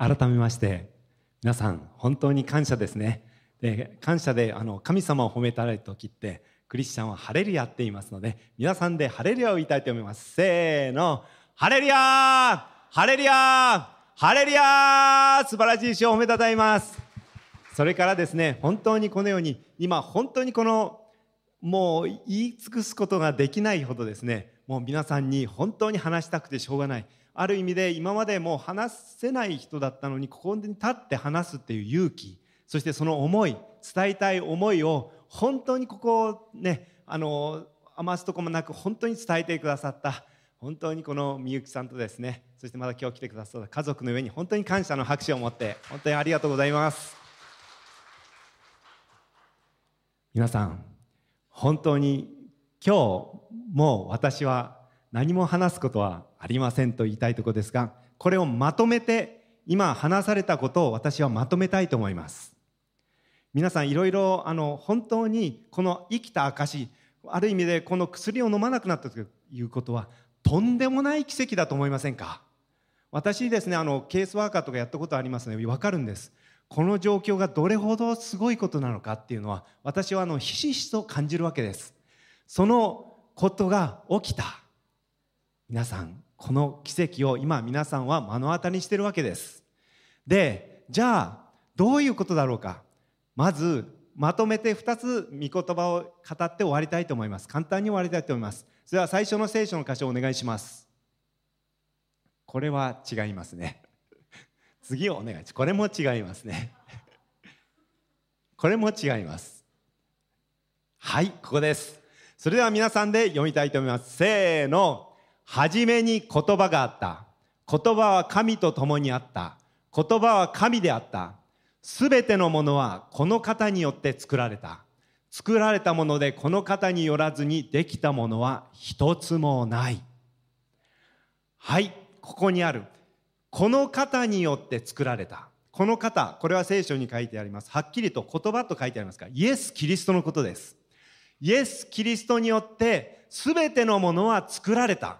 改めまして皆さん本当に感謝ですね。で感謝であの神様を褒めたられる時ってクリスチャンはハレルヤって言いますので皆さんでハレルヤを言いたいと思います。せーの。ハレルヤハレルヤハレルヤ素晴らしい主を褒めたたえます。それからですね本当にこのように今本当にこのもう言い尽くすことができないほどですねもう皆さんに本当に話したくてしょうがないある意味で今までもう話せない人だったのにここに立って話すっていう勇気そしてその思い伝えたい思いを本当にここをねあの余すとこもなく本当に伝えてくださった。本当にこのみゆきさんとですねそしてまた今日来てくださった。家族の上に本当に感謝の拍手を持って本当にありがとうございます。皆さん本当に今日もう私は何も話すことはありませんと言いたいところですがこれをまとめて今話されたことを私はまとめたいと思います。皆さんいろいろあの本当にこの生きた証ある意味でこの薬を飲まなくなったということはとんでもない奇跡だと思いませんか？私ですねあのケースワーカーとかやったことありますので分かるんです。この状況がどれほどすごいことなのかっていうのは私はあのひしひしと感じるわけです。そのことが起きた。皆さんこの奇跡を今皆さんは目の当たりにしてるわけです。でじゃあどういうことだろうか。まずまとめて2つ御言葉を語って終わりたいと思います。簡単に終わりたいと思います。それでは最初の聖書の箇所をお願いします。これは違いますね。次をお願いします。これも違いますね。これも違います。はいここです。それでは皆さんで読みたいと思います。せーの。初めに言葉があった。言葉は神と共にあった。言葉は神であった。すべてのものはこの方によって作られた。作られたものでこの方によらずにできたものは一つもない。はいここにある。この方によって作られた。この方これは聖書に書いてあります。はっきりと言葉と書いてありますがイエス・キリストのことです。イエス・キリストによって全てのものは作られた。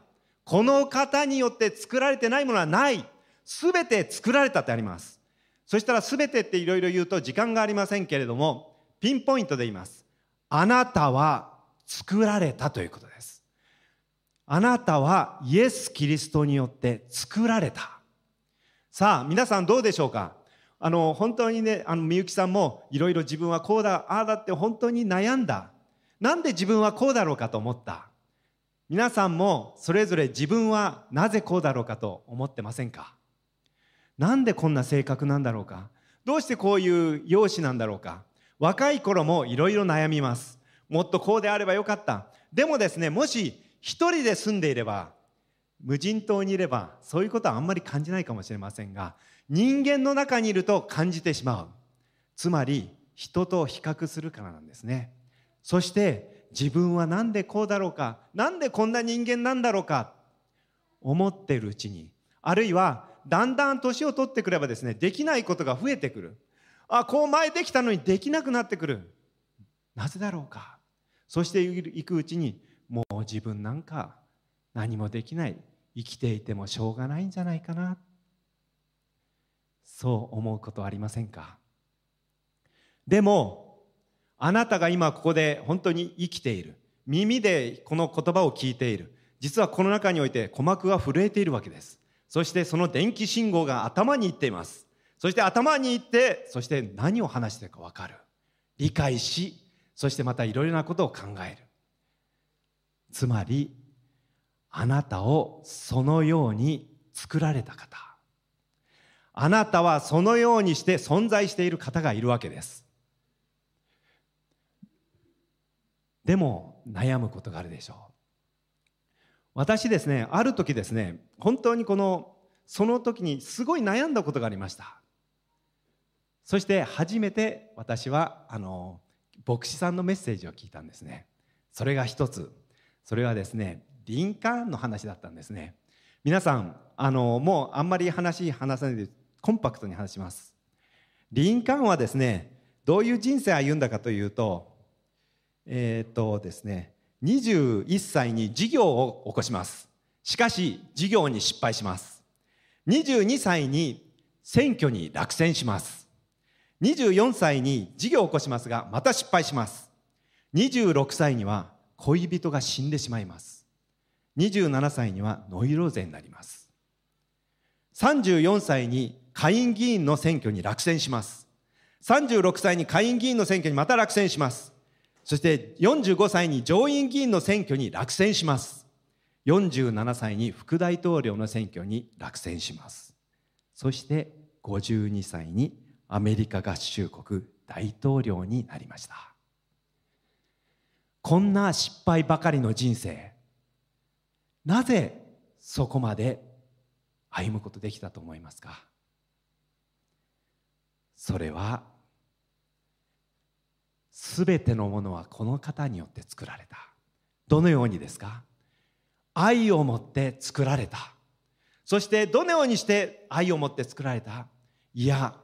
この方によって作られてないものはない。全て作られたってあります。そしたら全てっていろいろ言うと時間がありませんけれどもピンポイントで言います。あなたは作られたということです。あなたはイエス・キリストによって作られた。さあ皆さんどうでしょうか？あの本当にねあのみゆきさんもいろいろ自分はこうだああだって本当に悩んだ。なんで自分はこうだろうかと思った？皆さんもそれぞれ自分はなぜこうだろうかと思ってませんか？なんでこんな性格なんだろうか？どうしてこういう容姿なんだろうか？若い頃もいろいろ悩みます。もっとこうであればよかった。でもですねもし一人で住んでいれば無人島にいればそういうことはあんまり感じないかもしれませんが人間の中にいると感じてしまう。つまり人と比較するからなんですね。そして自分は何でこうだろうか？何でこんな人間なんだろうか？思ってるうちに。あるいはだんだん年を取ってくればですねできないことが増えてくる。あこう前できたのにできなくなってくる。なぜだろうか？そしていくうちにもう自分なんか何もできない。生きていてもしょうがないんじゃないかな。そう思うことありませんか？でもあなたが今ここで本当に生きている。耳でこの言葉を聞いている。実はこの中において鼓膜が震えているわけです。そしてその電気信号が頭に行っています。そして頭に行ってそして何を話してるか分かる。理解しそしてまたいろいろなことを考える。つまりあなたをそのように作られた方。あなたはそのようにして存在している方がいるわけです。でも悩むことがあるでしょう。私ですねある時ですね本当にこのその時にすごい悩んだことがありました。そして初めて私はあの牧師さんのメッセージを聞いたんですね。それが一つ。それはですねリンカーンの話だったんですね。皆さんあのもうあんまり話話さないでコンパクトに話します。リンカーンはですねどういう人生を歩んだかというとえっ、とですね21歳に事業を起こします。しかし事業に失敗します。22歳に選挙に落選します。24歳に事業を起こしますがまた失敗します。26歳には恋人が死んでしまいます。27歳にはノイローゼになります。34歳に下院議員の選挙に落選します。36歳に下院議員の選挙にまた落選します。そして45歳に上院議員の選挙に落選します。47歳に副大統領の選挙に落選します。そして52歳にアメリカ合衆国大統領になりました。こんな失敗ばかりの人生なぜそこまで歩むことできたと思いますか？それはすべてのものはこの方によって作られた。どのようにですか？愛を持って作られた。そしてどのようにして愛を持って作られた？いや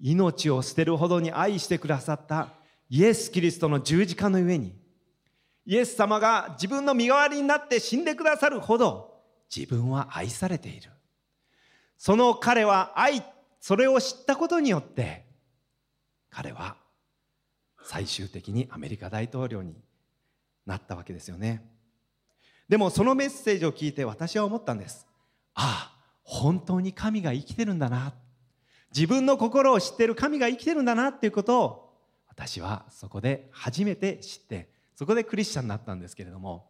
命を捨てるほどに愛してくださった。イエス・キリストの十字架の上に。イエス様が自分の身代わりになって死んでくださるほど自分は愛されている。その彼は愛それを知ったことによって彼は最終的にアメリカ大統領になったわけですよね。でもそのメッセージを聞いて私は思ったんです。ああ本当に神が生きてるんだな。自分の心を知ってる神が生きてるんだなっていうことを私はそこで初めて知ってそこでクリスチャンになったんですけれども。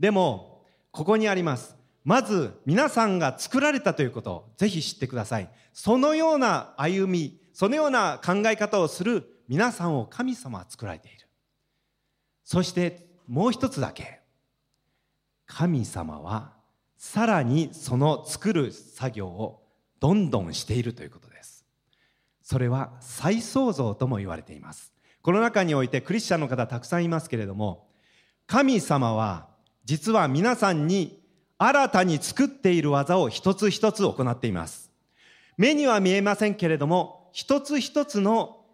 でもここにあります。まず皆さんが作られたということをぜひ知ってください。そのような歩みそのような考え方をする皆さんを神様は作られている。そしてもう一つだけ。神様はさらにその作る作業をどんどんしているということです。それは再創造とも言われています。この中においてクリスチャンの方たくさんいますけれども神様は実は皆さんに新たに作っている技を一つ一つ行っています。目には見えませんけれども一つ一つの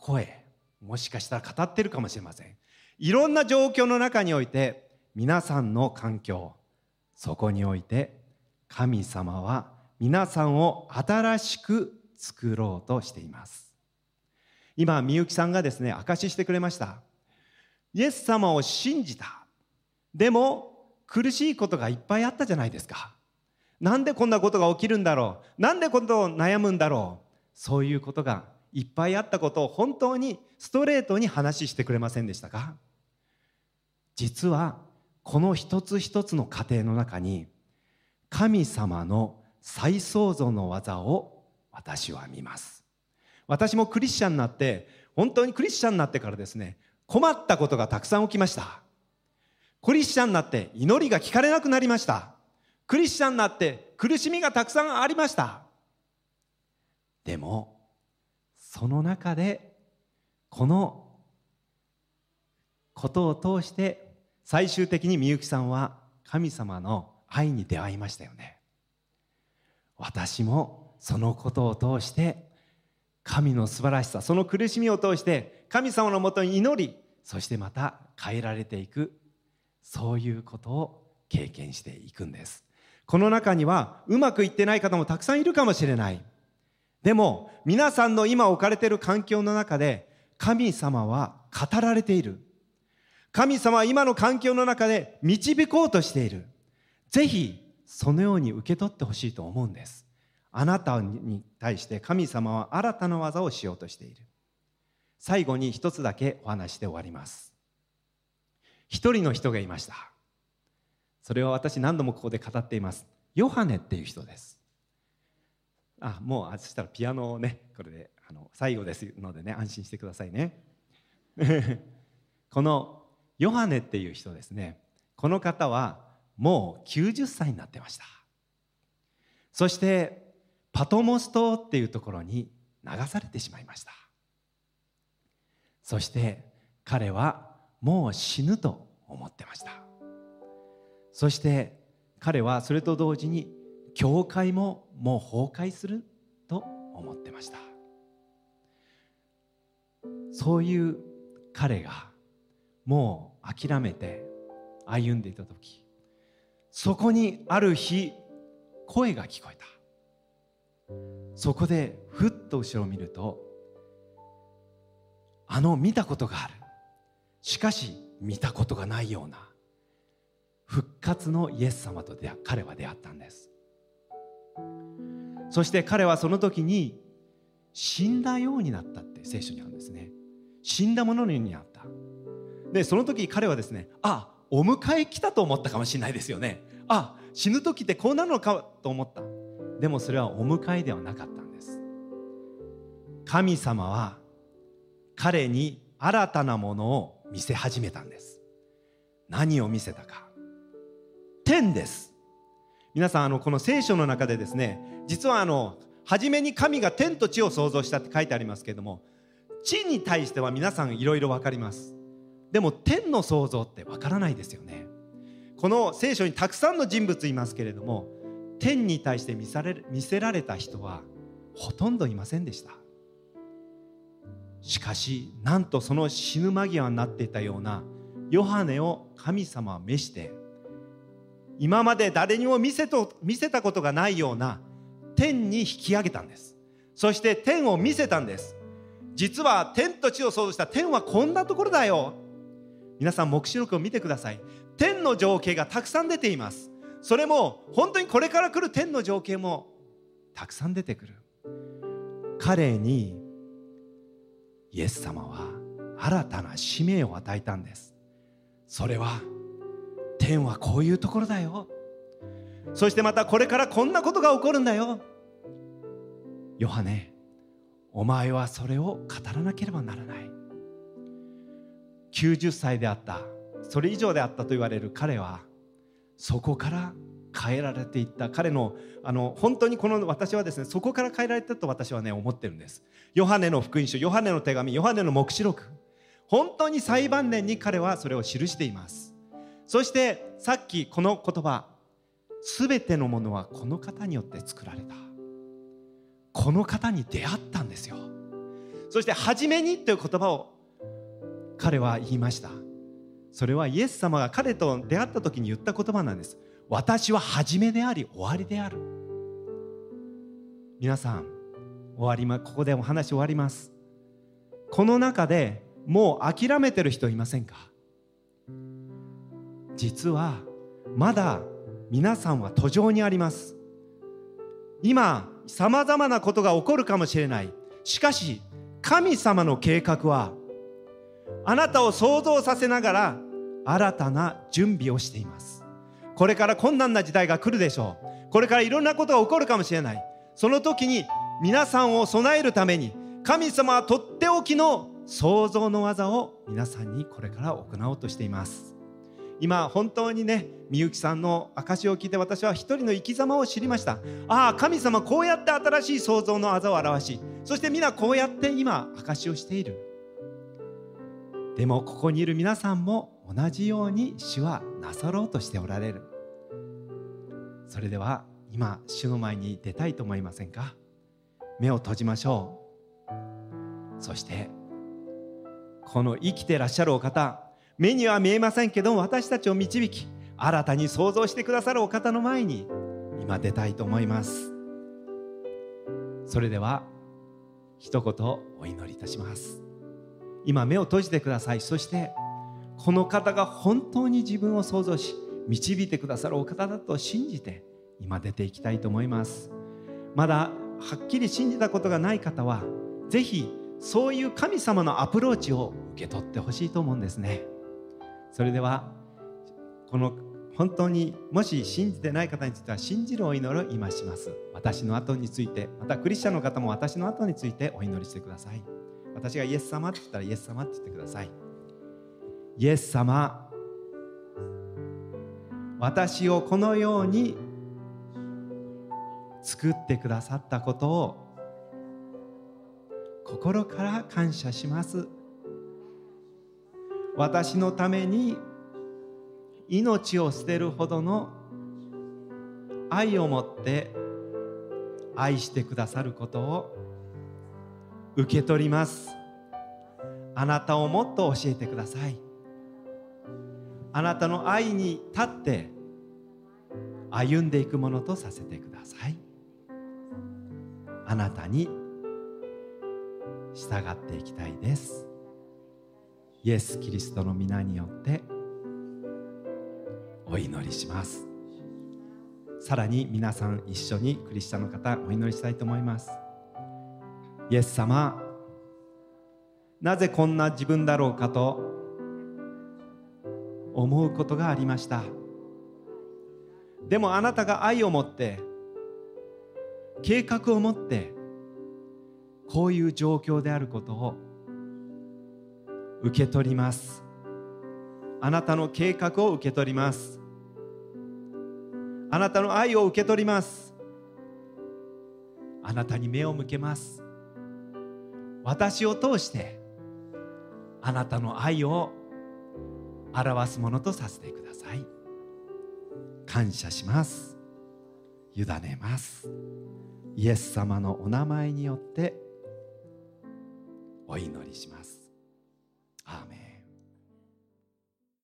声もしかしたら語ってるかもしれません。いろんな状況の中において皆さんの環境そこにおいて神様は皆さんを新しく作ろうとしています。今みゆきさんがですね証ししてくれました。イエス様を信じた。でも苦しいことがいっぱいあったじゃないですか。なんでこんなことが起きるんだろう。なんでこの悩むんだろう。そういうことがいっぱいあったことを本当にストレートに話してくれませんでしたか？実はこの一つ一つの過程の中に神様の再創造の技を私は見ます。私もクリスチャンになって本当にクリスチャンになってからですね困ったことがたくさん起きました。クリスチャンになって祈りが聞かれなくなりました。クリスチャンになって苦しみがたくさんありました。でもその中でこのことを通して最終的にみゆきさんは神様の愛に出会いましたよね。私もそのことを通して神の素晴らしさその苦しみを通して神様のもとに祈りそしてまた変えられていくそういうことを経験していくんです。この中にはうまくいってない方もたくさんいるかもしれない。でも皆さんの今置かれている環境の中で神様は語られている。神様は今の環境の中で導こうとしている。ぜひそのように受け取ってほしいと思うんです。あなたに対して神様は新たな技をしようとしている。最後に一つだけお話して終わります。一人の人がいました。それは私何度もここで語っています。ヨハネっていう人です。あもうあそしたらピアノをねこれであの最後ですのでね安心してくださいね。このヨハネっていう人ですね。この方はもう90歳になってました。そしてパトモス島っていうところに流されてしまいました。そして彼はもう死ぬと思ってました。そして彼はそれと同時に教会ももう崩壊すると思ってました。そういう彼がもう諦めて歩んでいた時そこにある日声が聞こえた。そこでふっと後ろを見るとあの見たことがある。しかし見たことがないような復活のイエス様と彼は出会ったんです。そして彼はその時に死んだようになったって聖書にあるんですね。死んだもののようになった。でその時彼はですねあお迎え来たと思ったかもしれないですよね。あ死ぬ時ってこうなるのかと思った。でもそれはお迎えではなかったんです。神様は彼に新たなものを見せ始めたんです。何を見せたか。天です。皆さんあのこの聖書の中でですね実はあの初めに神が天と地を創造したって書いてありますけれども地に対しては皆さんいろいろ分かります。でも天の創造って分からないですよね。この聖書にたくさんの人物いますけれども天に対して見され見せられた人はほとんどいませんでした。しかしなんとその死ぬ間際になっていたようなヨハネを神様は召して今まで誰にも見せと見せたことがないような天に引き上げたんです。そして天を見せたんです。実は天と地を創造した天はこんなところだよ。皆さん黙示録を見てください。天の情景がたくさん出ています。それも本当にこれから来る天の情景もたくさん出てくる。彼にイエス様は新たな使命を与えたんです。それは天はこういうところだよ。そしてまたこれからこんなことが起こるんだよ。ヨハネお前はそれを語らなければならない。90歳であったそれ以上であったと言われる彼はそこから変えられていった彼のあの本当にこの私はですねそこから変えられたと私はね思ってるんです。ヨハネの福音書ヨハネの手紙ヨハネの黙示録。本当に最晩年に彼はそれを記しています。そしてさっきこの言葉すべてのものはこの方によって作られた。この方に出会ったんですよ。そして「初めに」という言葉を彼は言いました。それはイエス様が彼と出会った時に言った言葉なんです。私は初めであり終わりである。皆さん終わりまここでお話終わります。この中でもう諦めてる人いませんか？実はまだ皆さんは途上にあります。今さまざまなことが起こるかもしれない。しかし神様の計画はあなたを想像させながら新たな準備をしています。これから困難な時代が来るでしょう。これからいろんなことが起こるかもしれない。その時に皆さんを備えるために神様はとっておきの創造の技を皆さんにこれから行おうとしています。今本当にねみゆきさんの証を聞いて私は一人の生き様を知りました。ああ神様こうやって新しい創造の技を表しそして皆こうやって今証をしている。でもここにいる皆さんも同じように主はなさろうとしておられる。それでは今主の前に出たいと思いませんか？目を閉じましょう。そしてこの生きてらっしゃるお方目には見えませんけども私たちを導き新たに創造してくださるお方の前に今出たいと思います。それでは一言お祈りいたします。今目を閉じてください。そしてこの方が本当に自分を創造し導いてくださるお方だと信じて今出ていきたいと思います。まだはっきり信じたことがない方はぜひそういう神様のアプローチを受け取ってほしいと思うんですね。それではこの本当にもし信じてない方については信じるお祈りを今します。私の後についてまたクリスチャンの方も私の後についてお祈りしてください。私がイエス様って言ったらイエス様って言ってください。イエス様私をこのように作ってくださったことを心から感謝します。私のために命を捨てるほどの愛を持って愛してくださることを受け取ります。あなたをもっと教えてください。あなたの愛に立って歩んでいくものとさせてください。あなたに従っていきたいです。イエス・キリストの皆によってお祈りします。さらに皆さん一緒にクリスチャンの方お祈りしたいと思います。イエス様なぜこんな自分だろうかと思うことがありました。でもあなたが愛を持って計画を持ってこういう状況であることを受け取ります。あなたの計画を受け取ります。あなたの愛を受け取ります。あなたに目を向けます。私を通してあなたの愛を表すものとさせてください。感謝します。委ねます。イエス様のお名前によってお祈りします。 아멘.